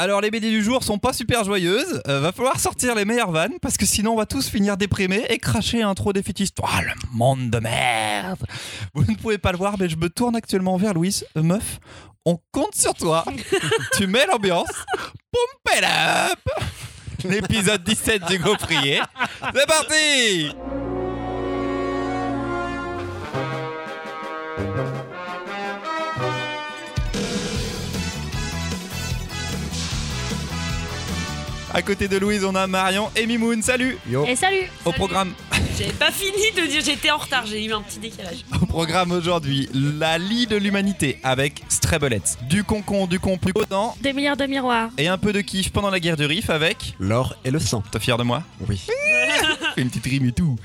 Alors les BD du jour sont pas super joyeuses. Euh, va falloir sortir les meilleures vannes parce que sinon on va tous finir déprimés et cracher un trop défaitiste. Oh le monde de merde Vous ne pouvez pas le voir mais je me tourne actuellement vers Louise. Euh, meuf, on compte sur toi. tu mets l'ambiance. Pump it up L'épisode 17 du Gaufrier. C'est parti À côté de Louise, on a Marion et Mimoun. Salut. Et salut. Au programme, J'avais pas fini de dire, j'étais en retard, j'ai eu un petit décalage. au programme aujourd'hui, la lie de l'humanité avec Strebelets. Du concon, du complu dans Des milliards de miroirs. et un peu de kiff pendant la guerre du Rif avec. L'or et le sang. T'es fier de moi Oui. Fais une petite rime et tout.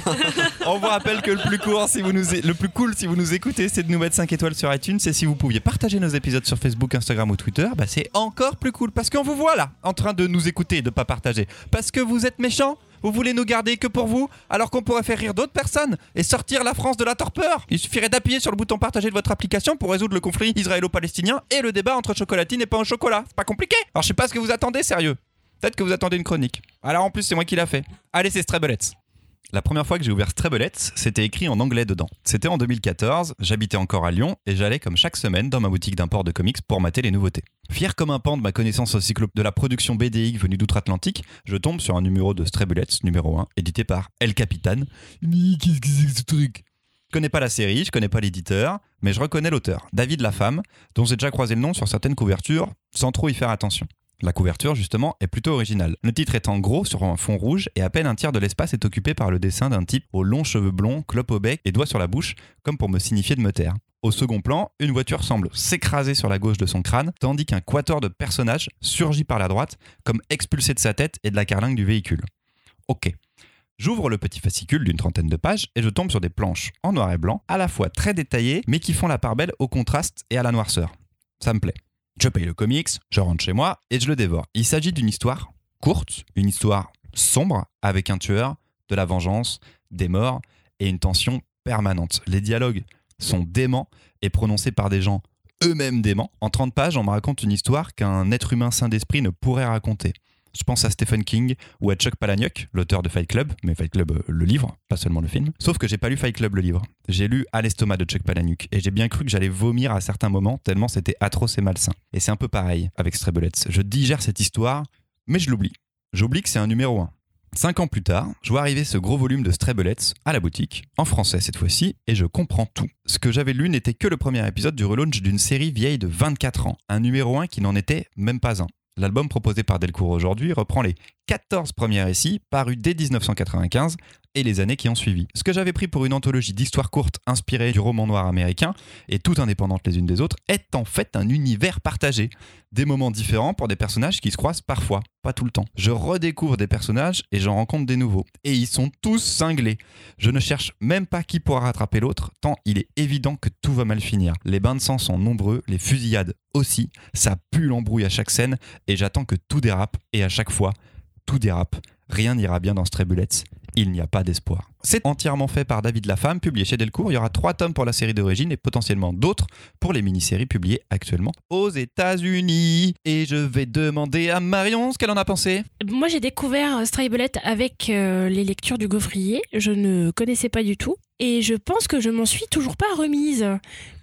On vous rappelle que le plus court, si vous nous, le plus cool, si vous nous écoutez, c'est de nous mettre 5 étoiles sur iTunes. Et si vous pouviez partager nos épisodes sur Facebook, Instagram ou Twitter, bah c'est encore plus cool parce qu'on vous voit là, en train de nous écouter et de pas partager. Parce que vous êtes méchants. Vous voulez nous garder que pour vous, alors qu'on pourrait faire rire d'autres personnes et sortir la France de la torpeur Il suffirait d'appuyer sur le bouton partager de votre application pour résoudre le conflit israélo-palestinien et le débat entre chocolatine et pain au chocolat. C'est pas compliqué Alors je sais pas ce que vous attendez, sérieux. Peut-être que vous attendez une chronique. Alors en plus, c'est moi qui l'a fait. Allez, c'est Strebelets. La première fois que j'ai ouvert Strebelets, c'était écrit en anglais dedans. C'était en 2014, j'habitais encore à Lyon et j'allais comme chaque semaine dans ma boutique d'import de comics pour mater les nouveautés. Fier comme un pan de ma connaissance encyclopédique de la production BDX venue d'outre-Atlantique, je tombe sur un numéro de Strebelets, numéro 1, édité par El Capitan. Qu'est-ce que c'est que ce truc Je connais pas la série, je connais pas l'éditeur, mais je reconnais l'auteur, David Lafemme, dont j'ai déjà croisé le nom sur certaines couvertures sans trop y faire attention. La couverture, justement, est plutôt originale. Le titre est en gros sur un fond rouge et à peine un tiers de l'espace est occupé par le dessin d'un type aux longs cheveux blonds, clope au bec et doigts sur la bouche, comme pour me signifier de me taire. Au second plan, une voiture semble s'écraser sur la gauche de son crâne, tandis qu'un quator de personnages surgit par la droite, comme expulsé de sa tête et de la carlingue du véhicule. Ok. J'ouvre le petit fascicule d'une trentaine de pages et je tombe sur des planches en noir et blanc, à la fois très détaillées, mais qui font la part belle au contraste et à la noirceur. Ça me plaît. Je paye le comics, je rentre chez moi et je le dévore. Il s'agit d'une histoire courte, une histoire sombre, avec un tueur, de la vengeance, des morts et une tension permanente. Les dialogues sont déments et prononcés par des gens eux-mêmes déments. En 30 pages, on me raconte une histoire qu'un être humain sain d'esprit ne pourrait raconter. Je pense à Stephen King ou à Chuck Palahniuk, l'auteur de Fight Club, mais Fight Club euh, le livre, pas seulement le film. Sauf que j'ai pas lu Fight Club le livre. J'ai lu À l'estomac de Chuck Palahniuk et j'ai bien cru que j'allais vomir à certains moments tellement c'était atroce et malsain. Et c'est un peu pareil avec Strebelets. Je digère cette histoire, mais je l'oublie. J'oublie que c'est un numéro 1. Cinq ans plus tard, je vois arriver ce gros volume de Strebelets à la boutique, en français cette fois-ci, et je comprends tout. Ce que j'avais lu n'était que le premier épisode du relaunch d'une série vieille de 24 ans, un numéro 1 qui n'en était même pas un. L'album proposé par Delcourt aujourd'hui reprend les 14 premiers récits parus dès 1995 et les années qui ont suivi. Ce que j'avais pris pour une anthologie d'histoires courtes inspirée du roman noir américain, et toutes indépendantes les unes des autres, est en fait un univers partagé. Des moments différents pour des personnages qui se croisent parfois, pas tout le temps. Je redécouvre des personnages et j'en rencontre des nouveaux. Et ils sont tous cinglés. Je ne cherche même pas qui pourra rattraper l'autre, tant il est évident que tout va mal finir. Les bains de sang sont nombreux, les fusillades aussi, ça pue l'embrouille à chaque scène, et j'attends que tout dérape, et à chaque fois, tout dérape. Rien n'ira bien dans Strebulets. Il n'y a pas d'espoir. C'est entièrement fait par David Lafemme, publié chez Delcourt. Il y aura trois tomes pour la série d'origine et potentiellement d'autres pour les mini-séries publiées actuellement aux États-Unis. Et je vais demander à Marion ce qu'elle en a pensé. Moi, j'ai découvert Stray Bullet avec euh, les lectures du Gaufrier. Je ne connaissais pas du tout. Et je pense que je m'en suis toujours pas remise.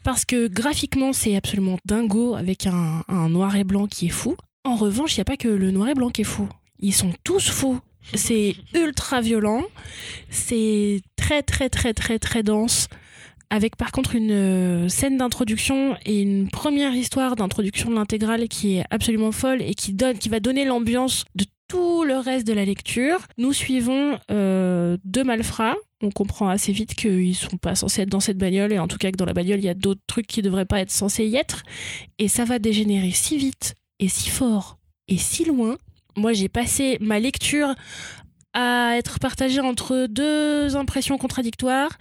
Parce que graphiquement, c'est absolument dingo avec un, un noir et blanc qui est fou. En revanche, il n'y a pas que le noir et blanc qui est fou. Ils sont tous fous. C'est ultra violent. C'est très, très, très, très, très dense. Avec par contre une euh, scène d'introduction et une première histoire d'introduction de l'intégrale qui est absolument folle et qui, donne, qui va donner l'ambiance de tout le reste de la lecture. Nous suivons euh, deux malfrats. On comprend assez vite qu'ils sont pas censés être dans cette bagnole et en tout cas que dans la bagnole il y a d'autres trucs qui devraient pas être censés y être. Et ça va dégénérer si vite et si fort et si loin. Moi j'ai passé ma lecture à être partagée entre deux impressions contradictoires,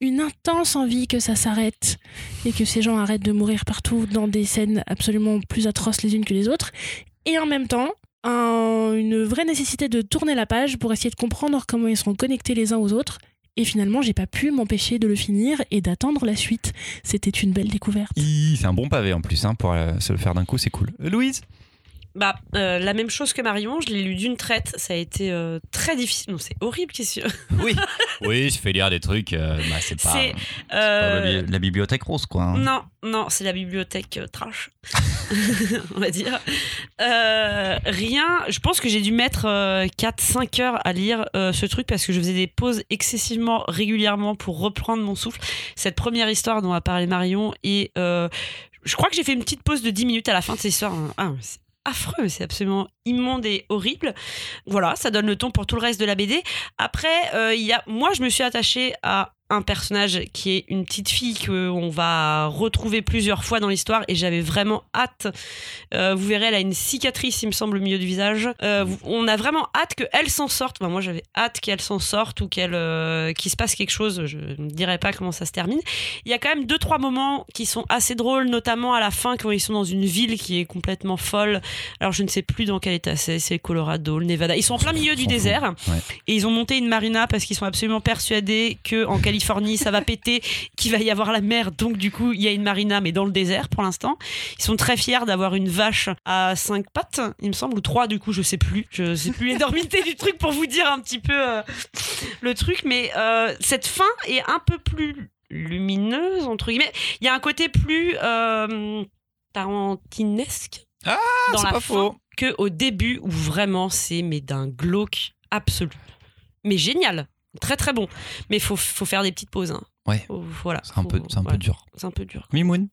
une intense envie que ça s'arrête et que ces gens arrêtent de mourir partout dans des scènes absolument plus atroces les unes que les autres, et en même temps un- une vraie nécessité de tourner la page pour essayer de comprendre comment ils sont connectés les uns aux autres. Et finalement, j'ai pas pu m'empêcher de le finir et d'attendre la suite. C'était une belle découverte. C'est un bon pavé en plus, hein, pour euh, se le faire d'un coup, c'est cool. Euh, Louise? Bah, euh, la même chose que Marion, je l'ai lu d'une traite. Ça a été euh, très difficile. Non, c'est horrible, question. Oui. oui, je fais lire des trucs. euh, bah, c'est pas, C'est, c'est pas la, bi- la bibliothèque rose, quoi. hein. Non, non, c'est la bibliothèque euh, trash, on va dire. Euh, rien, je pense que j'ai dû mettre 4-5 heures à lire euh, ce truc parce que je faisais des pauses excessivement régulièrement pour reprendre mon souffle. Cette première histoire dont a parlé Marion, et euh, je crois que j'ai fait une petite pause de 10 minutes à la fin de cette histoire. Ah, c'est affreux, c'est absolument immonde et horrible. Voilà, ça donne le ton pour tout le reste de la BD. Après, euh, y a, moi, je me suis attachée à un personnage qui est une petite fille qu'on va retrouver plusieurs fois dans l'histoire et j'avais vraiment hâte. Euh, vous verrez, elle a une cicatrice, il me semble, au milieu du visage. Euh, on a vraiment hâte qu'elle s'en sorte. Enfin, moi, j'avais hâte qu'elle s'en sorte ou qu'elle, euh, qu'il se passe quelque chose. Je ne dirai pas comment ça se termine. Il y a quand même deux, trois moments qui sont assez drôles, notamment à la fin quand ils sont dans une ville qui est complètement folle. Alors, je ne sais plus dans quel état c'est. C'est le Colorado, le Nevada. Ils sont en plein milieu du désert. Ouais. Et ils ont monté une marina parce qu'ils sont absolument persuadés que en Californie ça va péter, qu'il va y avoir la mer. Donc du coup, il y a une marina, mais dans le désert pour l'instant. Ils sont très fiers d'avoir une vache à cinq pattes, il me semble, ou trois du coup, je sais plus. Je sais plus l'énormité du truc pour vous dire un petit peu euh, le truc. Mais euh, cette fin est un peu plus lumineuse entre guillemets. Il y a un côté plus euh, tarantinesque Ah, dans c'est la pas fin faux. que au début où vraiment c'est mais d'un glauque absolu. Mais génial, très très bon. Mais faut faut faire des petites pauses. hein. Ouais. Faut- voilà. C'est un, peu, c'est un peu ouais, dur. C'est un peu dur. Mimoun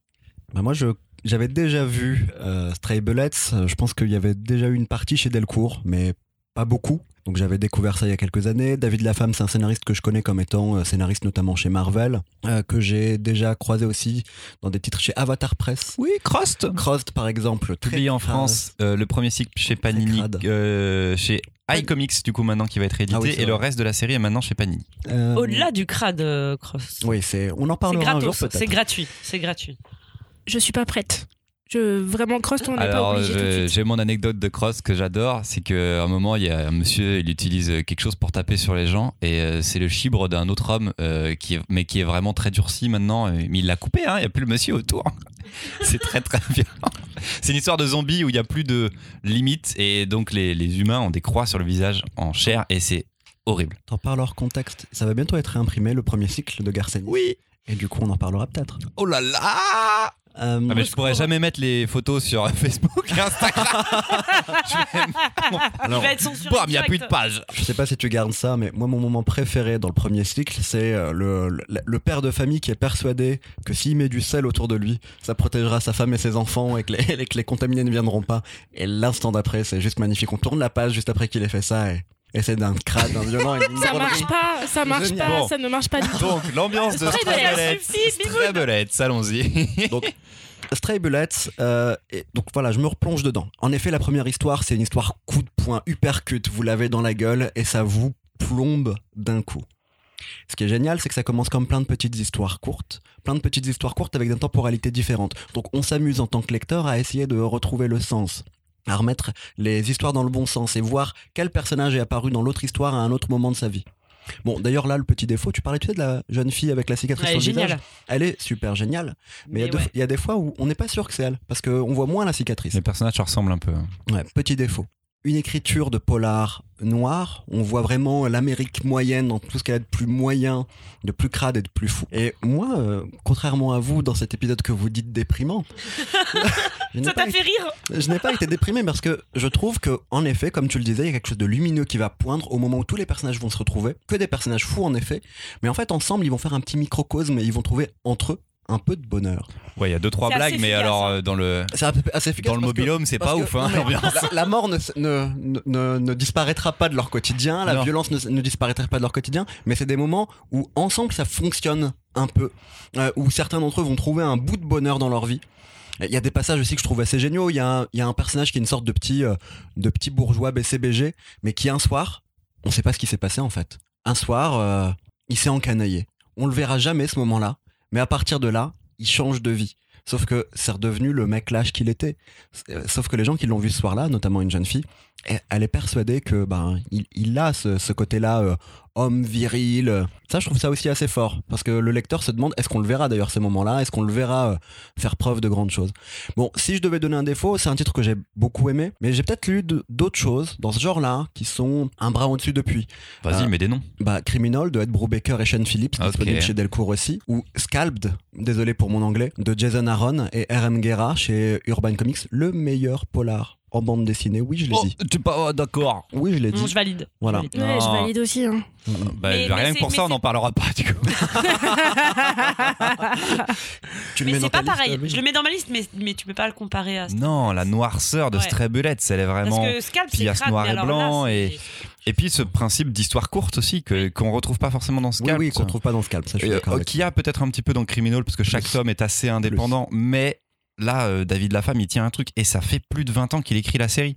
Bah, moi, je, j'avais déjà vu euh, Stray Bullets. Euh, Je pense qu'il y avait déjà eu une partie chez Delcourt, mais pas beaucoup. Donc j'avais découvert ça il y a quelques années. David Lafemme, c'est un scénariste que je connais comme étant euh, scénariste notamment chez Marvel, euh, que j'ai déjà croisé aussi dans des titres chez Avatar Press. Oui, Crost. Crossed par exemple, très Publié en. France, euh, le premier cycle chez Panini, euh, chez iComics, du coup, maintenant qui va être édité, Ah oui, et le reste de la série est maintenant chez Panini. Euh, Au-delà du crade euh, cross. Oui, c'est. On en parlera un jour peut-être. c'est gratuit, c'est gratuit. Je suis pas prête. Je vraiment Cross, on n'est pas obligé j'ai mon anecdote de Cross que j'adore, c'est qu'à un moment, il y a un monsieur, il utilise quelque chose pour taper sur les gens, et euh, c'est le chibre d'un autre homme, euh, qui est, mais qui est vraiment très durci maintenant, euh, mais il l'a coupé, hein, il n'y a plus le monsieur autour. c'est très très violent. C'est une histoire de zombie où il n'y a plus de limite, et donc les, les humains ont des croix sur le visage en chair, et c'est horrible. T'en parles hors contexte. Ça va bientôt être réimprimé, le premier cycle de Garcenis. Oui Et du coup, on en parlera peut-être. Oh là là Euh, Ah, mais je pourrais jamais mettre les photos sur Facebook et Instagram. Je vais- il va être censuré. Bam, il n'y a plus de page. Je sais pas si tu gardes ça, mais moi, mon moment préféré dans le premier cycle, c'est euh, le, le, le père de famille qui est persuadé que s'il met du sel autour de lui, ça protégera sa femme et ses enfants et que les, et que les contaminés ne viendront pas. Et l'instant d'après, c'est juste magnifique. On tourne la page juste après qu'il ait fait ça et, et c'est d'un crade, d'un violent. et d'une Ça marche pas, ça marche Génial. pas, Bon. ça ne marche pas du tout. Donc, l'ambiance de Stray. Bullets. Stray Bullets, allons-y. Donc, Stray Bullets, euh, et donc voilà, je me replonge dedans. En effet, la première histoire, c'est une histoire coup de poing, uppercut. Vous l'avez dans la gueule et ça vous plombe d'un coup. Ce qui est génial, c'est que ça commence comme plein de petites histoires courtes, plein de petites histoires courtes avec des temporalités différentes. Donc on s'amuse en tant que lecteur à essayer de retrouver le sens, à remettre les histoires dans le bon sens et voir quel personnage est apparu dans l'autre histoire à un autre moment de sa vie. Bon, d'ailleurs là, le petit défaut, tu parlais tu sais de la jeune fille avec la cicatrice sur le visage. Elle est super géniale. Mais il y a Mais deux- ouais. il y, a des fois où on n'est pas sûr que c'est elle, parce qu'on voit moins la cicatrice. Les personnages se ressemblent un peu. Ouais, petit défaut. Une écriture de polar noir, on voit vraiment l'Amérique moyenne dans tout ce qu'elle a de plus moyen, de plus crade et de plus fou. Et moi, euh, contrairement à vous, dans cet épisode que vous dites déprimant, Ça t'a fait rire je n'ai pas été déprimé parce que je trouve que, en effet, comme tu le disais, il y a quelque chose de lumineux qui va poindre au moment où tous les personnages vont se retrouver. Que des personnages fous, en effet. Mais en fait, ensemble, ils vont faire un petit microcosme et ils vont trouver entre eux un peu de bonheur. Ouais, il y a deux trois blagues, mais alors hein. euh, dans le dans le mobilhome, c'est pas ouf, hein, la, la mort ne, ne, ne, ne disparaîtra pas de leur quotidien, la Non. violence ne, ne disparaîtra pas de leur quotidien, mais c'est des moments où ensemble ça fonctionne un peu, euh, où certains d'entre eux vont trouver un bout de bonheur dans leur vie. Il y a des passages aussi que je trouve assez géniaux. Il y, a un- il y a un personnage qui est une sorte de petit, euh, de petit bourgeois BCBG, mais qui un soir, on sait pas ce qui s'est passé en fait. Un soir, euh, il s'est encanaillé. On le verra jamais ce moment-là, mais à partir de là, il change de vie. Sauf que c'est redevenu le mec lâche qu'il était. Euh, Sauf que les gens qui l'ont vu ce soir-là, notamment une jeune fille, elle est persuadée que ben il, il a ce, ce côté-là euh, homme viril. Ça, je trouve ça aussi assez fort parce que le lecteur se demande est-ce qu'on le verra d'ailleurs ces moments-là? Est-ce qu'on le verra euh, faire preuve de grandes choses? Bon, si je devais donner un défaut, c'est un titre que j'ai beaucoup aimé, mais j'ai peut-être lu d'autres choses dans ce genre-là qui sont un bras au-dessus depuis. Vas-y, Ah. mets des noms. Bah, Criminal de Ed Brubaker et Sean Phillips, disponible chez Delcourt aussi, ou Scalped, désolé pour mon anglais, de Jason Aaron et R.M. Guerra chez Urban Comics, le meilleur polar en bande dessinée. Oui, je l'ai dit. tu pas d'accord. Oui, je l'ai dit. Je valide. Voilà. Je valide. Ouais, je valide aussi. hein. Bah, Mais- rien mais que pour ça, on n'en parlera pas du coup. Tu le Mais mets dans c'est pas liste, pareil. Je le mets dans ma liste, mais, mais tu peux pas le comparer à. non, la noirceur de Ouais. Stray Bullets, elle est vraiment. Parce que Scalp, c'est crade, noir et blanc là, et- Et puis ce principe d'histoire courte aussi que qu'on retrouve pas forcément dans Oui, Scalp. oui, qu'on trouve pas dans Scalp, ça je suis euh, avec qui a peut-être un petit peu dans Criminal parce que chaque Plus. tome est assez indépendant, mais là, euh, David Lafemme, il tient un truc et ça fait plus de 20 ans qu'il écrit la série.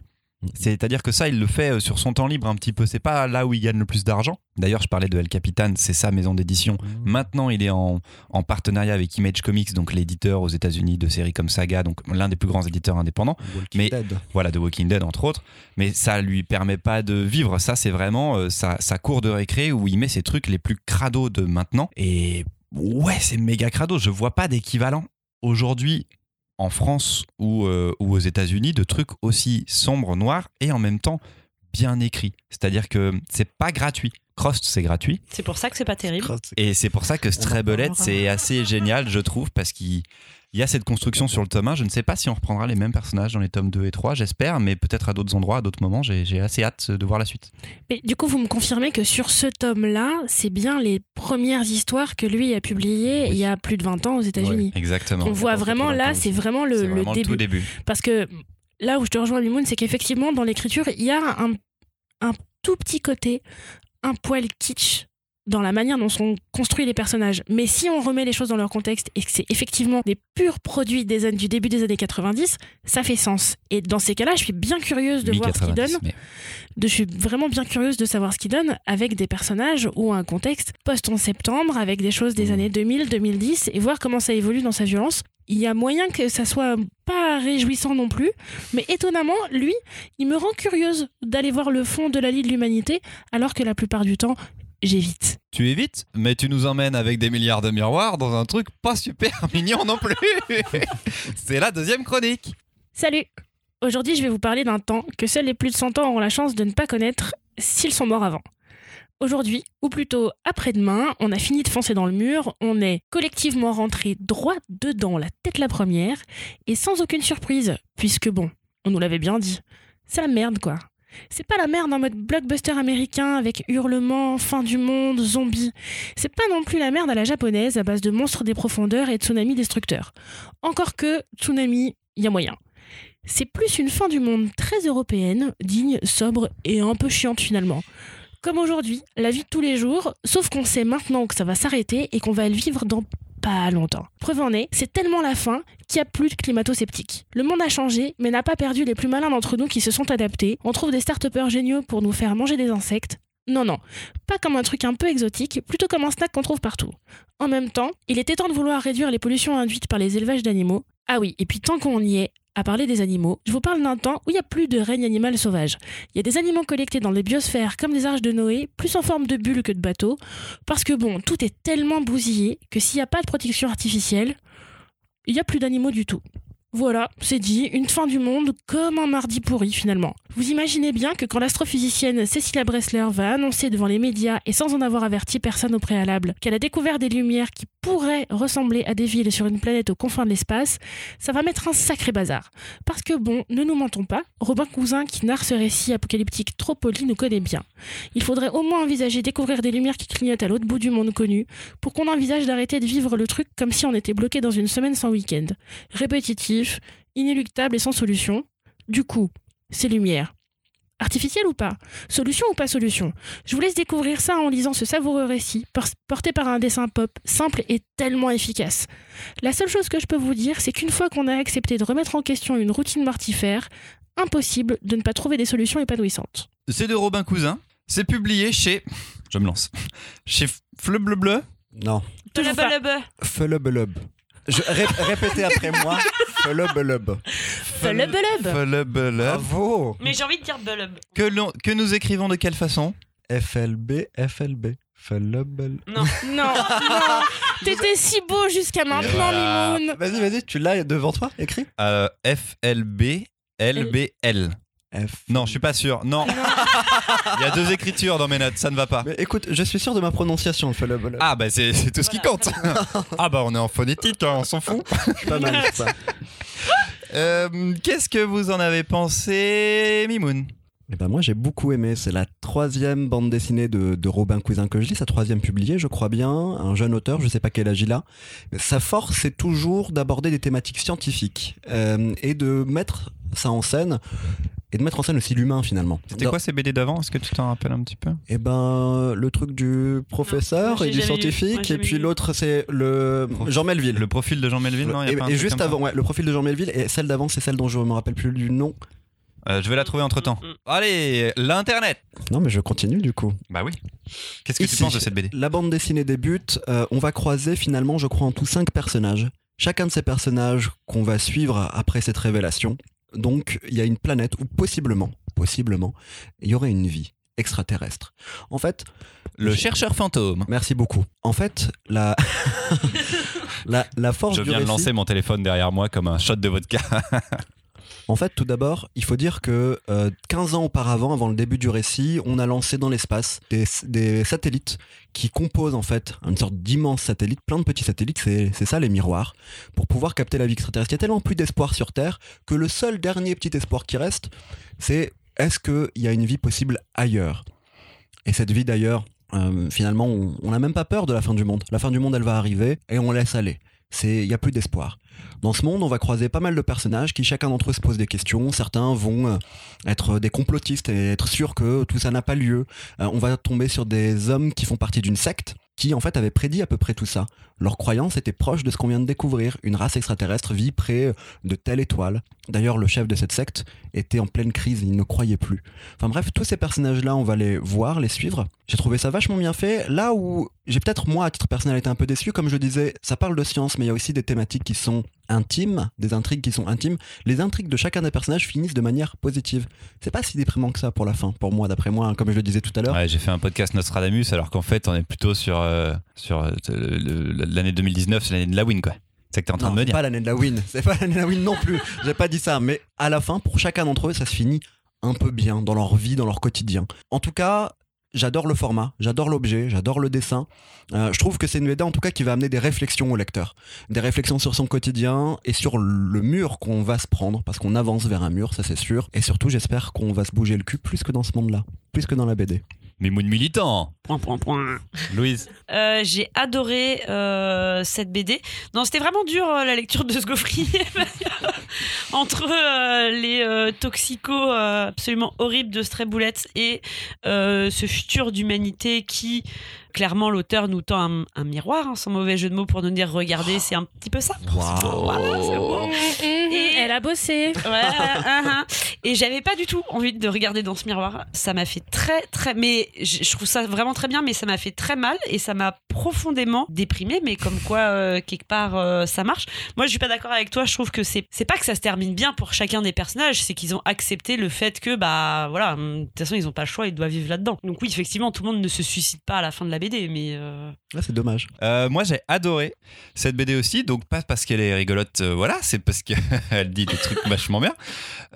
C'est-à-dire que ça, il le fait euh, sur son temps libre un petit peu. C'est pas là où il gagne le plus d'argent. D'ailleurs, je parlais de El Capitan, c'est sa maison d'édition. Maintenant, il est en, en partenariat avec Image Comics, donc l'éditeur aux États-Unis de séries comme Saga, donc l'un des plus grands éditeurs indépendants. Walking mais- Dead. Voilà, de Walking Dead entre autres. Mais ça lui permet pas de vivre. Ça, c'est vraiment euh, sa, sa cour de récré où il met ses trucs les plus crados de maintenant. Et ouais, c'est méga crado. Je vois pas d'équivalent aujourd'hui en France ou, euh, ou aux États-Unis de trucs aussi sombres, noirs et en même temps bien écrits. C'est-à-dire que c'est pas gratuit. Crost, c'est gratuit. C'est pour ça que c'est pas terrible. Et c'est pour ça que parlera. c'est assez génial, je trouve, parce qu'il il y a cette construction sur le tome 1. Je ne sais pas si on reprendra les mêmes personnages dans les tomes 2 et 3, j'espère, mais peut-être à d'autres endroits, à d'autres moments. J'ai assez hâte de voir la suite. Mais du coup, vous me confirmez que sur ce tome-là, c'est bien les premières histoires que lui a publiées il y a plus de 20 ans aux États-Unis. Exactement. On voit vraiment là, c'est vraiment le, vraiment début. tout début. Parce que là où je te rejoins, Mimoun, c'est qu'effectivement, dans l'écriture, il y a un, un tout petit côté, un poil kitsch dans la manière dont sont construits les personnages. Mais si on remet les choses dans leur contexte et que c'est effectivement des purs produits des années, du début des années 90, ça fait sens. Et dans ces cas-là, je suis bien curieuse de voir ce qu'ils 1090, donnent. mais- De, je suis vraiment bien curieuse de savoir ce qu'ils donnent avec des personnages ou un contexte post-11 septembre, avec des choses des Mmh. années 2000, 2010, et voir comment ça évolue dans sa violence. Il y a moyen que ça soit pas réjouissant non plus, mais étonnamment, lui, il me rend curieuse d'aller voir le fond de la lie de l'humanité, alors que la plupart du temps, j'évite. Tu évites, mais tu nous emmènes avec des milliards de miroirs dans un truc pas super mignon non plus. c'est la deuxième chronique. Salut Aujourd'hui, je vais vous parler d'un temps que seuls les plus de 100 ans auront la chance de ne pas connaître s'ils sont morts avant. Aujourd'hui, ou plutôt après-demain, on a fini de foncer dans le mur, on est collectivement rentré droit dedans, la tête la première, et sans aucune surprise, puisque bon, on nous l'avait bien dit, c'est la merde quoi. C'est pas la merde en mode blockbuster américain avec hurlements, fin du monde, zombies. C'est pas non plus la merde à la japonaise à base de monstres des profondeurs et tsunamis destructeurs. Encore que, tsunami, y a moyen. C'est plus une fin du monde très européenne, digne, sobre et un peu chiante finalement. Comme aujourd'hui, la vie de tous les jours, sauf qu'on sait maintenant que ça va s'arrêter et qu'on va le vivre dans pas longtemps. Preuve en est, c'est tellement la fin qu'il n'y a plus de climato-sceptiques. Le monde a changé, mais n'a pas perdu les plus malins d'entre nous qui se sont adaptés. On trouve des start géniaux pour nous faire manger des insectes. Non, non, pas comme un truc un peu exotique, plutôt comme un snack qu'on trouve partout. En même temps, il était temps de vouloir réduire les pollutions induites par les élevages d'animaux. Ah oui, et puis tant qu'on y est, à parler des animaux, je vous parle d'un temps où il n'y a plus de règne animal sauvage. Il y a des animaux collectés dans les biosphères comme des arches de Noé, plus en forme de bulles que de bateaux, parce que bon, tout est tellement bousillé que s'il n'y a pas de protection artificielle, il n'y a plus d'animaux du tout. Voilà, c'est dit, une fin du monde comme un mardi pourri finalement. Vous imaginez bien que quand l'astrophysicienne Cecilia Bressler va annoncer devant les médias et sans en avoir averti personne au préalable qu'elle a découvert des lumières qui pourraient ressembler à des villes sur une planète aux confins de l'espace, ça va mettre un sacré bazar. Parce que bon, ne nous mentons pas, Robin Cousin qui narre ce récit apocalyptique trop poli nous connaît bien. Il faudrait au moins envisager découvrir des lumières qui clignotent à l'autre bout du monde connu pour qu'on envisage d'arrêter de vivre le truc comme si on était bloqué dans une semaine sans week-end. Inéluctable et sans solution. Du coup, ces lumières. Artificielles ou pas? Solution ou pas solution? Je vous laisse découvrir ça en lisant ce savoureux récit, por- porté par un dessin pop simple et tellement efficace. La seule chose que je peux vous dire, c'est qu'une fois qu'on a accepté de remettre en question une routine mortifère, impossible de ne pas trouver des solutions épanouissantes. C'est de Robin Cousin. C'est publié chez. Je me lance. Chez Fleu Bleu? Bleu. Non. Fulubulub. Je, ré- répétez après moi. Flub-lub. Flub-lub. Flub-lub. Bravo. Mais j'ai envie de dire bulb. Que, l'on- que nous écrivons de quelle façon? FLB, FLB. Flub-lub. Non. Non, non. T'étais si beau jusqu'à maintenant, Voilà. Mimoun. Vas-y, vas-y, tu l'as devant toi, écrit Euh, FLB, LBL. F. Non, je suis pas sûr. Non. Il y a deux écritures dans mes notes, ça ne va pas. Mais écoute, je suis sûr de ma prononciation. Ah bah c'est c'est tout ce qui compte. ah bah on est en phonétique, hein, on s'en fout. pas mal ça. Euh, Qu'est-ce que vous en avez pensé, Mimoun? Eh ben moi j'ai beaucoup aimé, c'est la troisième bande dessinée de, de Robin Cousin que je lis, sa troisième publiée je crois bien, un jeune auteur, je sais pas quel âge il a. Sa force c'est toujours d'aborder des thématiques scientifiques euh, et de mettre ça en scène et de mettre en scène aussi l'humain finalement. C'était Dans- quoi ces BD d'avant? Est-ce que tu t'en rappelles un petit peu? Eh ben le truc du professeur et du scientifique et puis l'autre c'est le Jean Melville. Le profil de Jean Melville, non y a et pas un et truc juste comme ça? avant, ouais, le profil de Jean Melville et celle d'avant c'est celle dont je me rappelle plus du nom. Euh, Je vais la trouver entre temps. Mm, mm. Allez, l'internet Non mais je continue du coup. Bah oui. Qu'est-ce que tu penses de cette BD La bande dessinée débute, euh, on va croiser finalement, je crois, en tout cinq personnages. Chacun de ces personnages qu'on va suivre après cette révélation. Donc, il y a une planète où possiblement, possiblement, il y aurait une vie extraterrestre. En fait, Le chercheur fantôme. merci beaucoup. En fait, la, la, la force Je du viens de lancer mon téléphone derrière moi comme un shot de vodka. En fait, tout d'abord, il faut dire que euh, 15 ans auparavant, avant le début du récit, on a lancé dans l'espace des, satellites qui composent en fait une sorte d'immense satellite, plein de petits satellites, c'est ça les miroirs, pour pouvoir capter la vie extraterrestre. Il y a tellement plus d'espoir sur Terre que le seul dernier petit espoir qui reste, c'est est-ce qu'il y a une vie possible ailleurs? Et cette vie d'ailleurs, euh, finalement, on n'a même pas peur de la fin du monde. La fin du monde, elle va arriver et on laisse aller. C'est, il y a plus d'espoir. Dans ce monde, on va croiser pas mal de personnages qui, chacun d'entre eux, se pose des questions. Certains vont euh, être des complotistes et être sûrs que tout ça n'a pas lieu. Euh, on va tomber sur des hommes qui font partie d'une secte en fait, avaient prédit à peu près tout ça. Leur croyance était proche de ce qu'on vient de découvrir. Une race extraterrestre vit près de telle étoile. D'ailleurs, le chef de cette secte était en pleine crise, il ne croyait plus. Enfin bref, tous ces personnages-là, on va les voir, les suivre. J'ai trouvé ça vachement bien fait. Là où j'ai peut-être, moi, à titre personnel, été un peu déçu, comme je disais, ça parle de science, mais il y a aussi des thématiques qui sont intimes, des intrigues qui sont intimes. Les intrigues de chacun des personnages finissent de manière positive. C'est pas si déprimant que ça pour la fin, pour moi, d'après moi, hein, comme je le disais tout à l'heure. Ouais, j'ai fait un podcast Nostradamus alors qu'en fait on est plutôt sur, euh, sur euh, l'année 2019, c'est l'année de la win quoi. C'est ce que t'es en train Non, de me c'est dire. pas l'année de la win, c'est pas l'année de la win non plus. J'ai pas dit ça, mais à la fin, pour chacun d'entre eux, ça se finit un peu bien dans leur vie, dans leur quotidien. En tout cas, j'adore le format, j'adore l'objet, j'adore le dessin. Euh, je trouve que c'est une BD en tout cas qui va amener des réflexions au lecteur, des réflexions sur son quotidien et sur le mur qu'on va se prendre, parce qu'on avance vers un mur, ça c'est sûr. Et surtout, j'espère qu'on va se bouger le cul plus que dans ce monde-là, plus que dans la BD. Mais mood militant. Point, point, point. Louise. Euh, j'ai adoré euh, cette BD. Non, c'était vraiment dur euh, la lecture de ce gaufrier. Entre euh, les euh, toxicos euh, absolument horribles de Stray Bullets et euh, ce futur d'humanité qui, clairement, l'auteur nous tend un, un miroir, hein, sans mauvais jeu de mots, pour nous dire regardez, c'est un petit peu ça. Voilà, c'est beau. Et- Elle a bossé. Ouais, hein, hein. Et j'avais pas du tout envie de regarder dans ce miroir. Ça m'a fait très, très. Mais je trouve ça vraiment très bien, mais ça m'a fait très mal et ça m'a profondément déprimé. Mais comme quoi, euh, quelque part, euh, ça marche. Moi, je suis pas d'accord avec toi. Je trouve que c'est c'est pas que ça se termine bien pour chacun des personnages, c'est qu'ils ont accepté le fait que, bah voilà, de toute façon, ils ont pas le choix, ils doivent vivre là-dedans. Donc, oui, effectivement, tout le monde ne se suicide pas à la fin de la BD, mais. euh, Ouais, c'est dommage. Euh, moi j'ai adoré cette BD aussi, donc pas parce qu'elle est rigolote, euh, voilà, c'est parce qu'elle dit des trucs vachement bien.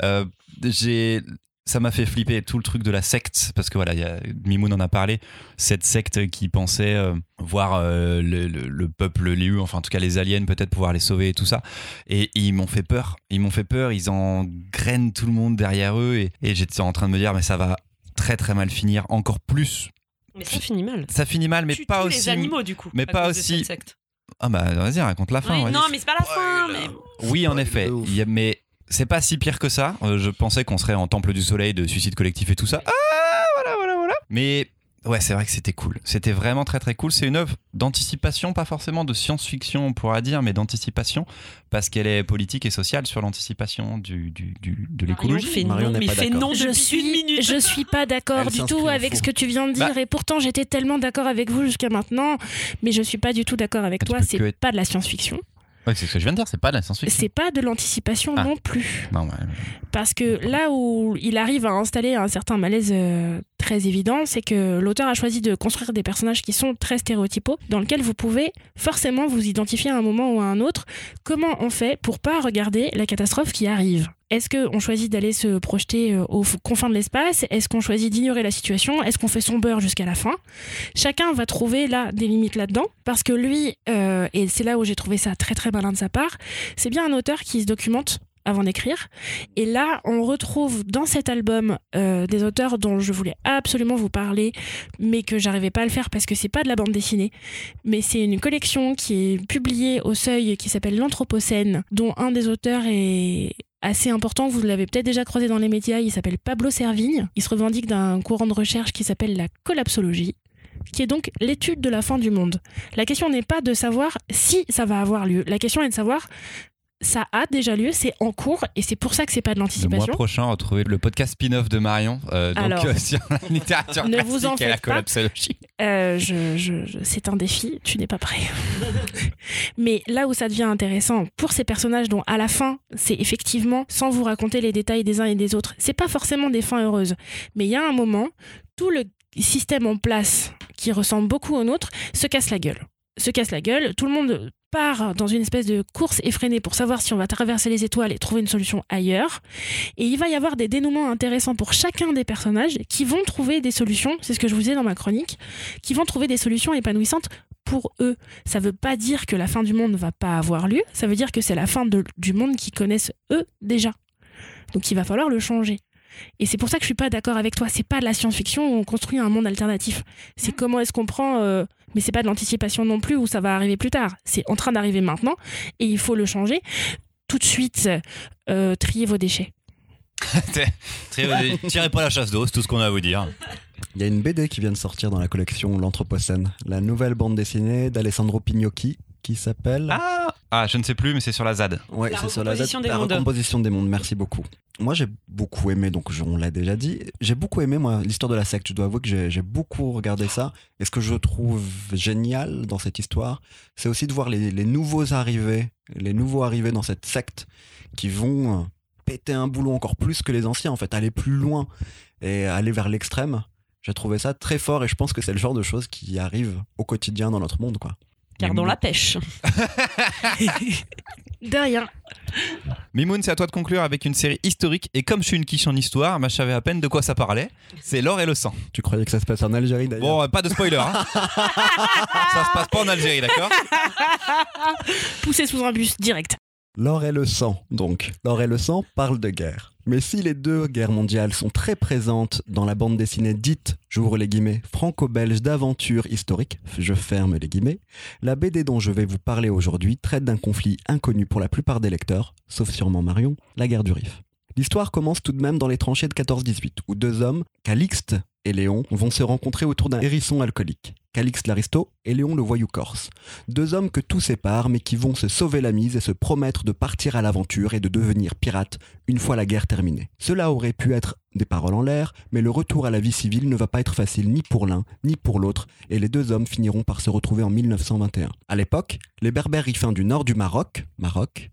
Euh, j'ai ça m'a fait flipper tout le truc de la secte parce que voilà, il y a, Mimoun en a parlé, cette secte qui pensait euh, voir euh, le, le- le peuple Liu, enfin en tout cas les aliens peut-être pouvoir les sauver et tout ça, et, ils m'ont fait peur, ils m'ont fait peur, ils en grainent tout le monde derrière eux et, et j'étais en train de me dire mais ça va très très mal finir, encore plus. Mais ça finit mal. Ça finit mal, mais Tue pas tous aussi. les animaux, du coup. mais à pas cause de aussi- cette secte. Ah bah vas-y, raconte la fin. Oui, non, mais c'est pas la fin. Mais... Oui, en effet. de ouf. Il y a- mais c'est pas si pire que ça. Euh, je pensais qu'on serait en temple du soleil de suicide collectif et tout ça. Ah, voilà, voilà, voilà. Mais ouais, c'est vrai que c'était cool. C'était vraiment très très cool. C'est une œuvre d'anticipation, pas forcément de science-fiction, on pourra dire, mais d'anticipation, parce qu'elle est politique et sociale sur l'anticipation du, du, du- de Marion l'écologie. fait Marion non, n'est mais pas fait d'accord. non Je suis, je suis pas d'accord du tout avec faux. ce que tu viens de dire Bah. et pourtant j'étais tellement d'accord avec vous jusqu'à maintenant, mais je suis pas du tout d'accord avec toi. C'est être- pas de la science-fiction. Ouais, c'est ce que je viens de dire, c'est pas de la science-fiction. C'est pas de l'anticipation Ah. non plus. Non, ouais. Parce que là où il arrive à installer un certain malaise euh, très évident, c'est que l'auteur a choisi de construire des personnages qui sont très stéréotypaux, dans lesquels vous pouvez forcément vous identifier à un moment ou à un autre. Comment on fait pour pas regarder la catastrophe qui arrive? Est-ce qu'on choisit d'aller se projeter euh, aux confins de l'espace? Est-ce qu'on choisit d'ignorer la situation? Est-ce qu'on fait son beurre jusqu'à la fin? Chacun va trouver là des limites là-dedans, parce que lui, euh, et c'est là où j'ai trouvé ça très très malin de sa part, c'est bien un auteur qui se documente avant d'écrire. Et là, on retrouve dans cet album euh, des auteurs dont je voulais absolument vous parler, mais que j'arrivais pas à le faire parce que c'est pas de la bande dessinée. Mais c'est une collection qui est publiée au seuil qui s'appelle L'Anthropocène, dont un des auteurs est assez important, vous l'avez peut-être déjà croisé dans les médias, il s'appelle Pablo Servigne. Il se revendique d'un courant de recherche qui s'appelle la collapsologie qui est donc l'étude de la fin du monde. La question n'est pas de savoir si ça va avoir lieu, la question est de savoir ça a déjà lieu, c'est en cours et c'est pour ça que c'est pas de Le mois l'anticipation. prochain, retrouvez le podcast spin-off de Marion, euh, donc Alors, euh, sur la littérature ne vous en et la collapsologie. Euh, je, je- je- c'est un défi, tu n'es pas prêt. Mais là où ça devient intéressant pour ces personnages dont à la fin, c'est effectivement, sans vous raconter les détails des uns et des autres, c'est pas forcément des fins heureuses. Mais il y a un moment, tout le système en place qui ressemble beaucoup au nôtre se casse la gueule. Se casse la gueule, tout le monde part dans une espèce de course effrénée pour savoir si on va traverser les étoiles et trouver une solution ailleurs. Et il va y avoir des dénouements intéressants pour chacun des personnages qui vont trouver des solutions, c'est ce que je vous disais dans ma chronique, qui vont trouver des solutions épanouissantes pour eux. Ça veut pas dire que la fin du monde ne va pas avoir lieu, ça veut dire que c'est la fin de- du monde qu'ils connaissent eux déjà. Donc il va falloir le changer. Et c'est pour ça que je suis pas d'accord avec toi. C'est pas de la science-fiction où on construit un monde alternatif. C'est comment est-ce qu'on prend. euh, mais c'est pas de l'anticipation non plus où ça va arriver plus tard. C'est en train d'arriver maintenant et il faut le changer. Tout de suite, euh, trier vos déchets. Tirez pas la chasse d'eau, c'est tout ce qu'on a à vous dire. Il y a une BD qui vient de sortir dans la collection L'Anthropocène, la nouvelle bande dessinée d'Alessandro Pignocchi qui s'appelle. Ah, ah, je ne sais plus, mais c'est sur la ZAD. ouais, La c'est sur la, recomposition des la mondes. recomposition des mondes. Merci beaucoup. Moi, j'ai beaucoup aimé, donc je- on l'a déjà dit. J'ai beaucoup aimé, moi, l'histoire de la secte. Je dois avouer que j'ai beaucoup regardé ça. Et ce que je trouve génial dans cette histoire, c'est aussi de voir les, les nouveaux arrivés, les nouveaux arrivés dans cette secte qui vont euh, péter un boulot encore plus que les anciens, en fait, aller plus loin et aller vers l'extrême. J'ai trouvé ça très fort et je pense que c'est le genre de choses qui arrivent au quotidien dans notre monde, quoi. Gardons la pêche. De rien. Mimoun, c'est à toi de conclure avec une série historique. Et comme je suis une quiche en histoire, bah, je savais à peine de quoi ça parlait. C'est l'or et le sang. Tu croyais que ça se passe en Algérie d'ailleurs Bon, euh, pas de spoiler. hein. ça se passe pas en Algérie, d'accord Poussé sous un bus direct. L'or et le sang, donc. L'or et le sang parlent de guerre. Mais si les deux guerres mondiales sont très présentes dans la bande dessinée dite, j'ouvre les guillemets, franco-belge d'aventure historique, je ferme les guillemets, la BD dont je vais vous parler aujourd'hui traite d'un conflit inconnu pour la plupart des lecteurs, sauf sûrement Marion, la guerre du Rif. L'histoire commence tout de même dans les tranchées de 14-18, où deux hommes, Calixte et Léon, vont se rencontrer autour d'un hérisson alcoolique. Calixte l'aristo et Léon le voyou corse. Deux hommes que tout sépare, mais qui vont se sauver la mise et se promettre de partir à l'aventure et de devenir pirates une fois la guerre terminée. Cela aurait pu être des paroles en l'air, mais le retour à la vie civile ne va pas être facile ni pour l'un ni pour l'autre, et les deux hommes finiront par se retrouver en 1921. À l'époque, les berbères rifins du nord du Maroc, Maroc,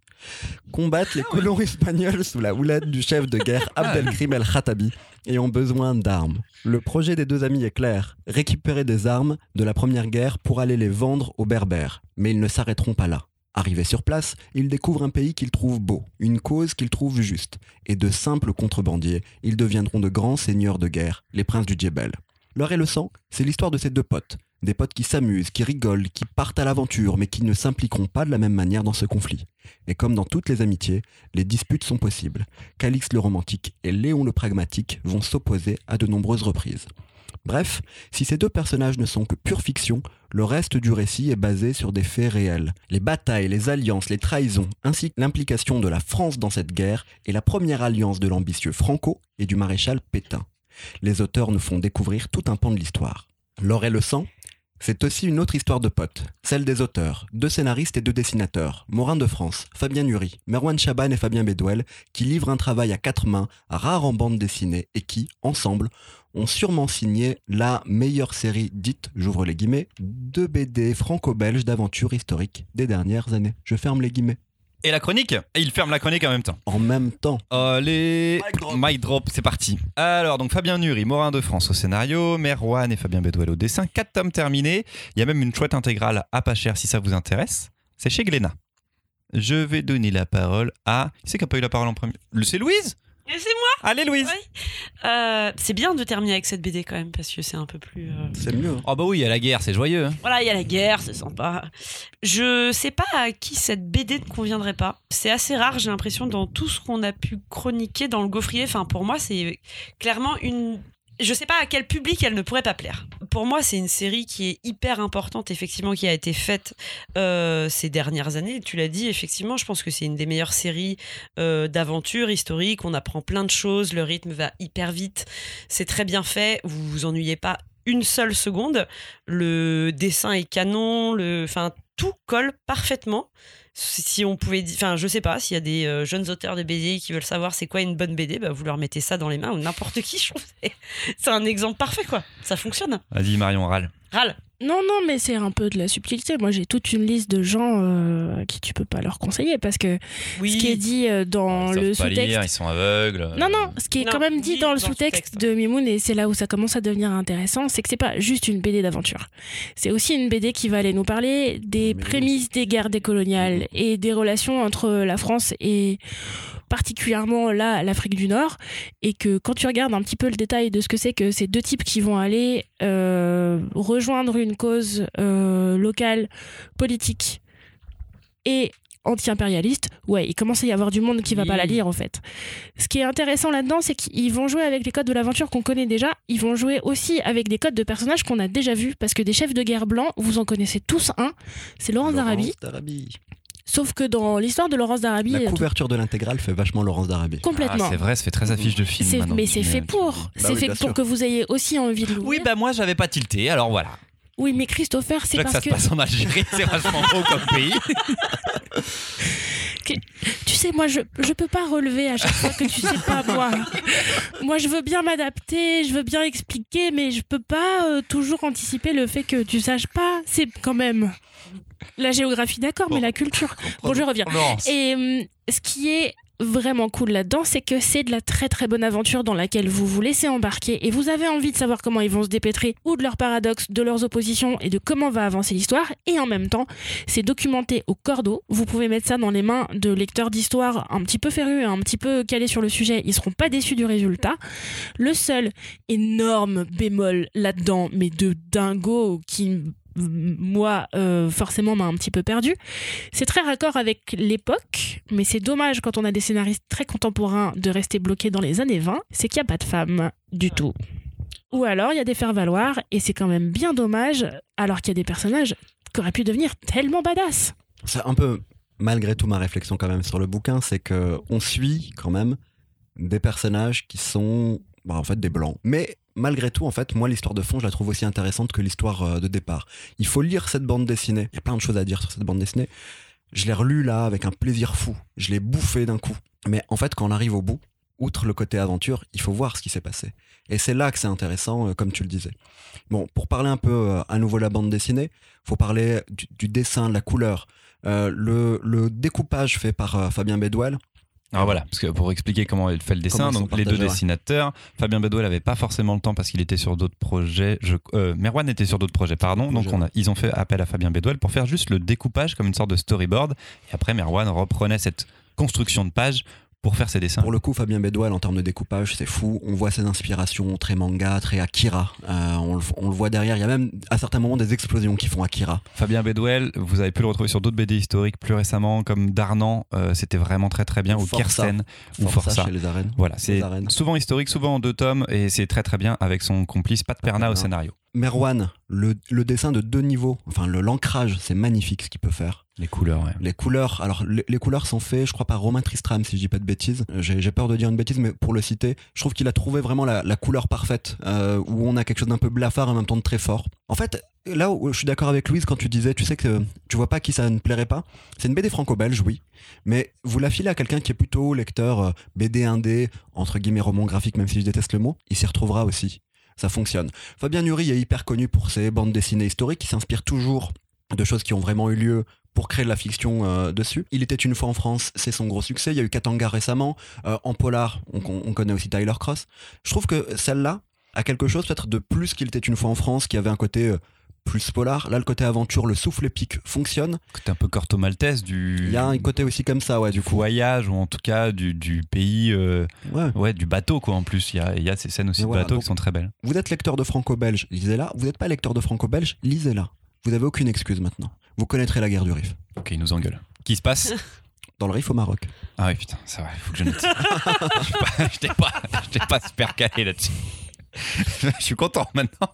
combattent les colons espagnols sous la houlette du chef de guerre Abdelkrim el-Khattabi et ont besoin d'armes. Le projet des deux amis est clair, récupérer des armes de la première guerre pour aller les vendre aux berbères. Mais ils ne s'arrêteront pas là. Arrivés sur place, ils découvrent un pays qu'ils trouvent beau, une cause qu'ils trouvent juste, et de simples contrebandiers, ils deviendront de grands seigneurs de guerre, les princes du Djebel. L'or et le sang, c'est l'histoire de ces deux potes, des potes qui s'amusent, qui rigolent, qui partent à l'aventure, mais qui ne s'impliqueront pas de la même manière dans ce conflit. Et comme dans toutes les amitiés, les disputes sont possibles. Calixte le romantique et Léon le pragmatique vont s'opposer à de nombreuses reprises. Bref, si ces deux personnages ne sont que pure fiction, le reste du récit est basé sur des faits réels. Les batailles, les alliances, les trahisons, ainsi que l'implication de la France dans cette guerre et la première alliance de l'ambitieux Franco et du maréchal Pétain. Les auteurs nous font découvrir tout un pan de l'histoire. L'or et le sang, C'est aussi une autre histoire de potes, celle des auteurs, deux scénaristes et deux dessinateurs, Morin de France, Fabien Nury, Merwan Chaban et Fabien Bedouel, qui livrent un travail à quatre mains, rare en bande dessinée, et qui, ensemble, ont sûrement signé la meilleure série dite, j'ouvre les guillemets, de BD franco-belge d'aventure historique des dernières années. Je ferme les guillemets. Et la chronique Et il ferme la chronique en même temps. En même temps. Allez, Mic drop. mic drop, c'est parti. Alors, donc Fabien Nury, Morin de France au scénario, Merwan et Fabien Bedouel au dessin, quatre tomes terminés. Il y a même une chouette intégrale à pas cher si ça vous intéresse. C'est chez Glénat. Je vais donner la parole à. Qui c'est qui a pas eu la parole en premier? C'est Louise? Et c'est moi Allez, Louise Ouais. Euh, C'est bien de terminer avec cette BD quand même, parce que c'est un peu plus. euh, C'est mieux. Oh bah oui, il y a la guerre, c'est joyeux. hein. Voilà, il y a la guerre, c'est sympa. Je sais pas à qui cette BD ne conviendrait pas. C'est assez rare, j'ai l'impression, dans tout ce qu'on a pu chroniquer dans le gaufrier. Enfin, pour moi, c'est clairement une. Je sais pas à quel public elle ne pourrait pas plaire. Pour moi, c'est une série qui est hyper importante, effectivement, qui a été faite euh, ces dernières années. Tu l'as dit, effectivement, je pense que c'est une des meilleures séries euh, d'aventure historique. On apprend plein de choses, le rythme va hyper vite, c'est très bien fait, vous vous ennuyez pas une seule seconde. Le dessin est canon, le, enfin tout colle parfaitement. Si on pouvait, enfin je sais pas, s'il y a des euh, jeunes auteurs de BD qui veulent savoir c'est quoi une bonne BD, bah, vous leur mettez ça dans les mains ou n'importe qui. Je trouve c'est un exemple parfait quoi. Ça fonctionne. Vas-y, Marion, râle. Râle. Non, non, mais c'est un peu de la subtilité. Moi, j'ai toute une liste de gens euh, à qui tu peux pas leur conseiller parce que Oui. ce qui est dit euh, dans Ils le sous-texte. ils sont aveugles. Non, non, ce qui est Non, quand même dit dans le sous-texte sous-texte. de Mimoun, et c'est là où ça commence à devenir intéressant, c'est que c'est pas juste une BD d'aventure. C'est aussi une BD qui va aller nous parler des Mais prémices des guerres décoloniales et des relations entre la France et particulièrement là l'Afrique du Nord et que quand tu regardes un petit peu le détail de ce que c'est que ces deux types qui vont aller euh, rejoindre une cause euh, locale politique et anti-impérialiste, ouais, il commence à y avoir du monde qui va Oui. pas la lire en fait. Ce qui est intéressant là-dedans, c'est qu'ils vont jouer avec les codes de l'aventure qu'on connaît déjà. Ils vont jouer aussi avec des codes de personnages qu'on a déjà vus, parce que des chefs de guerre blancs, vous en connaissez tous un, c'est Laurence d'Arabie. Laurence d'Arabie. Sauf que dans l'histoire de Laurence d'Arabie, La tout- couverture de l'intégrale fait vachement Laurence d'Arabie. complètement. Ah, c'est vrai, ça fait très affiche de film. Mais c'est fait pour. Bah c'est oui, fait pour sûr. que vous ayez aussi envie de l'ouvrir. Oui, bah moi j'avais pas tilté, alors voilà. Oui, mais Christopher, c'est Déjà que parce ça que se passe en Algérie, c'est vachement beau comme pays. tu sais, moi, je je peux pas relever à chaque fois que tu sais pas moi. Moi, je veux bien m'adapter, je veux bien expliquer, mais je peux pas euh, toujours anticiper le fait que tu saches pas. C'est quand même la géographie, d'accord, mais la culture. Bon, je reviens. Et hum, ce qui est vraiment cool là-dedans, c'est que c'est de la très très bonne aventure dans laquelle vous vous laissez embarquer et vous avez envie de savoir comment ils vont se dépêtrer ou de leurs paradoxes, de leurs oppositions et de comment va avancer l'histoire. Et en même temps, c'est documenté au cordeau. Vous pouvez mettre ça dans les mains de lecteurs d'histoire un petit peu férus, un petit peu calés sur le sujet. Ils seront pas déçus du résultat. Le seul énorme bémol là-dedans, mais de dingo qui moi euh, forcément m'a un petit peu perdu c'est très raccord avec l'époque, mais c'est dommage quand on a des scénaristes très contemporains de rester bloqués dans les années 20, c'est qu'il n'y a pas de femmes du tout. Ou alors il y a des faire-valoir, et c'est quand même bien dommage, alors qu'il y a des personnages qui auraient pu devenir tellement badass. C'est un peu, malgré tout, ma réflexion quand même sur le bouquin, c'est que on suit quand même des personnages qui sont bah, en fait des blancs. Mais malgré tout, en fait, moi, l'histoire de fond, je la trouve aussi intéressante que l'histoire euh, de départ. Il faut lire cette bande dessinée. Il y a plein de choses à dire sur cette bande dessinée. Je l'ai relue là avec un plaisir fou. Je l'ai bouffé d'un coup. Mais en fait, quand on arrive au bout, outre le côté aventure, il faut voir ce qui s'est passé. Et c'est là que c'est intéressant, euh, comme tu le disais. Bon, pour parler un peu euh, à nouveau de la bande dessinée, faut parler du, dessin, de la couleur, le, le découpage fait par Fabien Bedouel. Alors voilà, parce que pour expliquer comment il fait le dessin, donc les deux dessinateurs, Fabien Bedouel n'avait pas forcément le temps parce qu'il était sur d'autres projets. Je, euh, Merwan était sur d'autres projets, pardon. Donc projets, on a, ils ont fait appel à Fabien Bedouel pour faire juste le découpage comme une sorte de storyboard. Et après, Merwan reprenait cette construction de page pour faire ses dessins. Pour le coup, Fabien Bedouel, en termes de découpage, c'est fou. On voit ses inspirations très manga, très Akira. Euh, on, le, on le voit derrière. Il y a même à certains moments des explosions qui font Akira. Fabien Bedouel, vous avez pu le retrouver sur d'autres BD historiques plus récemment, comme Darnan, euh, c'était vraiment très très bien, ou Força. Kersen, ou Força Força. chez les arènes. Voilà, c'est souvent historique, souvent en deux tomes, et c'est très très bien avec son complice Pat Perna au scénario. Merwan, le, le dessin de deux niveaux, enfin le l'ancrage, c'est magnifique ce qu'il peut faire. Les couleurs, ouais. Les couleurs, alors les, les couleurs sont faites, je crois, par Romain Tristram, si je dis pas de bêtises. Euh, J'ai peur de dire une bêtise, mais pour le citer, je trouve qu'il a trouvé vraiment la, la couleur parfaite, euh, où on a quelque chose d'un peu blafard et en même temps de très fort. En fait, là où je suis d'accord avec Louise quand tu disais, tu sais que tu vois pas qui ça ne plairait pas. C'est une BD franco-belge, oui, mais vous la filez à quelqu'un qui est plutôt lecteur euh, BD indé, entre guillemets roman graphique, même si je déteste le mot, il s'y retrouvera aussi. Ça fonctionne. Fabien Nury est hyper connu pour ses bandes dessinées historiques qui s'inspirent toujours de choses qui ont vraiment eu lieu pour créer de la fiction euh, dessus. Il était une fois en France, c'est son gros succès. Il y a eu Katanga récemment. Euh, en polar, on, on connaît aussi Tyler Cross. Je trouve que celle-là a quelque chose peut-être de plus qu'il était une fois en France, qui avait un côté euh, plus polar. Là, le côté aventure, le souffle épique fonctionne. Côté un peu Corto Maltese du. Il y a un côté aussi comme ça, ouais, du du coup. voyage ou en tout cas du, du pays, euh, Ouais. ouais, du bateau quoi. En plus, il y a, il y a ces scènes aussi Et de voilà, bateau qui sont très belles. Vous êtes lecteur de franco-belge, lisez-la. Vous n'êtes pas lecteur de franco-belge, lisez-la. Vous n'avez aucune excuse maintenant. Vous connaîtrez la guerre du Rif. Ok, il nous engueule. Qui se passe Dans le Rif au Maroc. Ah oui, putain, c'est vrai, il faut que je note. Je pas- t'ai pas, je t'ai pas super calé là-dessus. Je suis content maintenant.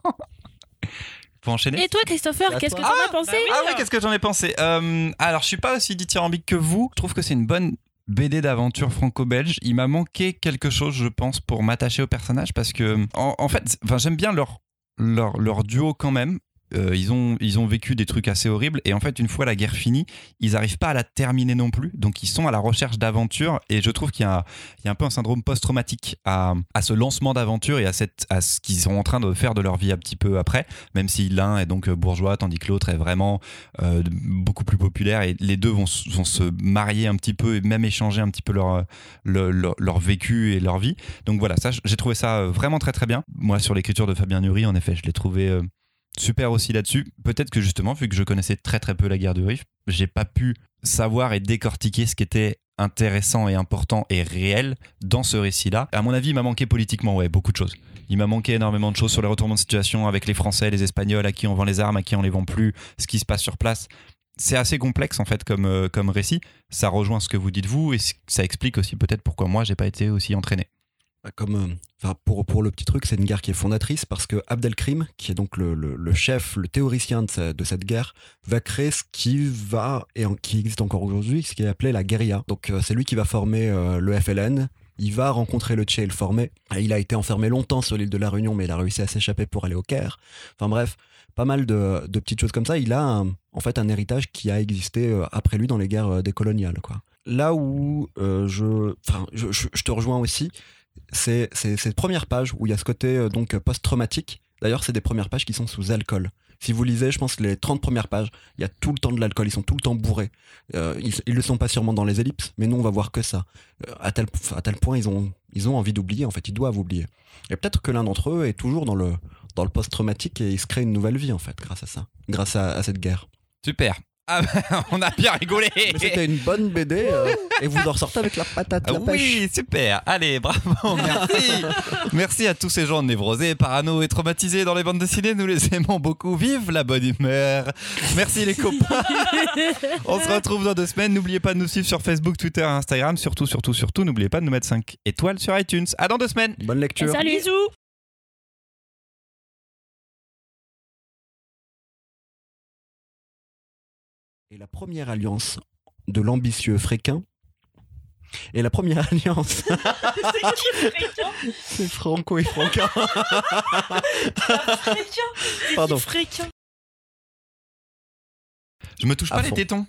Enchaîner Et toi, Christopher, qu'est-ce que t'en as pensé Ah oui, qu'est-ce que j'en ai pensé Euh, Alors, je suis pas aussi dithyrambique que vous. Je trouve que c'est une bonne BD d'aventure franco-belge. Il m'a manqué quelque chose, je pense, pour m'attacher au personnage parce que, en, en fait, enfin, j'aime bien leur, leur, leur duo quand même. Euh, ils, ont, ils ont vécu des trucs assez horribles. Et en fait une fois la guerre finie ils n'arrivent pas à la terminer non plus. Donc ils sont à la recherche d'aventure. Et je trouve qu'il y y a un peu un syndrome post-traumatique à, à ce lancement d'aventure et à, cette, à ce qu'ils sont en train de faire de leur vie un petit peu après. Même si l'un est donc bourgeois tandis que l'autre est vraiment euh, beaucoup plus populaire. Et les deux vont, vont se marier un petit peu et même échanger un petit peu leur, leur, leur- vécu et leur vie. Donc voilà, j'ai trouvé ça euh, vraiment très très bien. Moi sur l'écriture de Fabien Nury, en effet, je l'ai trouvé super aussi là-dessus. Peut-être que justement, vu que je connaissais très très peu la guerre du Rif, j'ai pas pu savoir et décortiquer ce qui était intéressant et important et réel dans ce récit-là. À mon avis, il m'a manqué politiquement, ouais, beaucoup de choses. Il m'a manqué énormément de choses sur les retournements de situation avec les Français, les Espagnols, à qui on vend les armes, à qui on les vend plus, ce qui se passe sur place. C'est assez complexe en fait comme, euh, comme récit. Ça rejoint ce que vous dites vous et ça explique aussi peut-être pourquoi moi j'ai pas été aussi entraîné. Comme, euh, pour, pour le petit truc, c'est une guerre qui est fondatrice parce que Abdelkrim, qui est donc le, le- chef, le théoricien de, de cette guerre, va créer ce qui va, et qui existe encore aujourd'hui, ce qui est appelé la guérilla. Donc euh, c'est lui qui va former euh, le FLN. Il va rencontrer le Tché et le former. Il a été enfermé longtemps sur l'île de la Réunion, mais il a réussi à s'échapper pour aller au Caire. Enfin bref, pas mal de, de petites choses comme ça. Il a un- en fait un héritage qui a existé après lui dans les guerres décoloniales. Quoi. Là où je- je te rejoins aussi, c'est cette première page où il y a ce côté euh, donc post-traumatique. D'ailleurs, c'est des premières pages qui sont sous alcool. Si vous lisez, je pense, les 30 premières pages, il y a tout le temps de l'alcool, ils sont tout le temps bourrés. Euh, ils, ils le sont pas sûrement dans les ellipses, mais nous, on va voir que ça. Euh, à, tel, point, ils ont, ils ont envie d'oublier, en fait, ils doivent oublier. Et peut-être que l'un d'entre eux est toujours dans le, dans le post-traumatique et il se crée une nouvelle vie, en fait, grâce à ça, grâce à cette guerre. Super. Ah bah, on a bien rigolé. C'était une bonne BD euh, et vous en ressortez avec la patate, Ah la pêche. oui, super. Allez, bravo, merci. merci à tous ces gens névrosés, parano et traumatisés dans les bandes dessinées. Nous les aimons beaucoup. Vive la bonne humeur. Merci les copains. On se retrouve dans deux semaines. N'oubliez pas de nous suivre sur Facebook, Twitter et Instagram. Surtout, surtout, surtout, n'oubliez pas de nous mettre 5 étoiles sur iTunes. À dans deux semaines. Bonne lecture. Salut. Bisous Et la première alliance de l'ambitieux Fréquin. Et la première alliance, C'est qui fréquent? C'est Franco et Franquin. Fréquent? C'est Pardon. qui fréquent? Je me touche À pas les fond. tétons.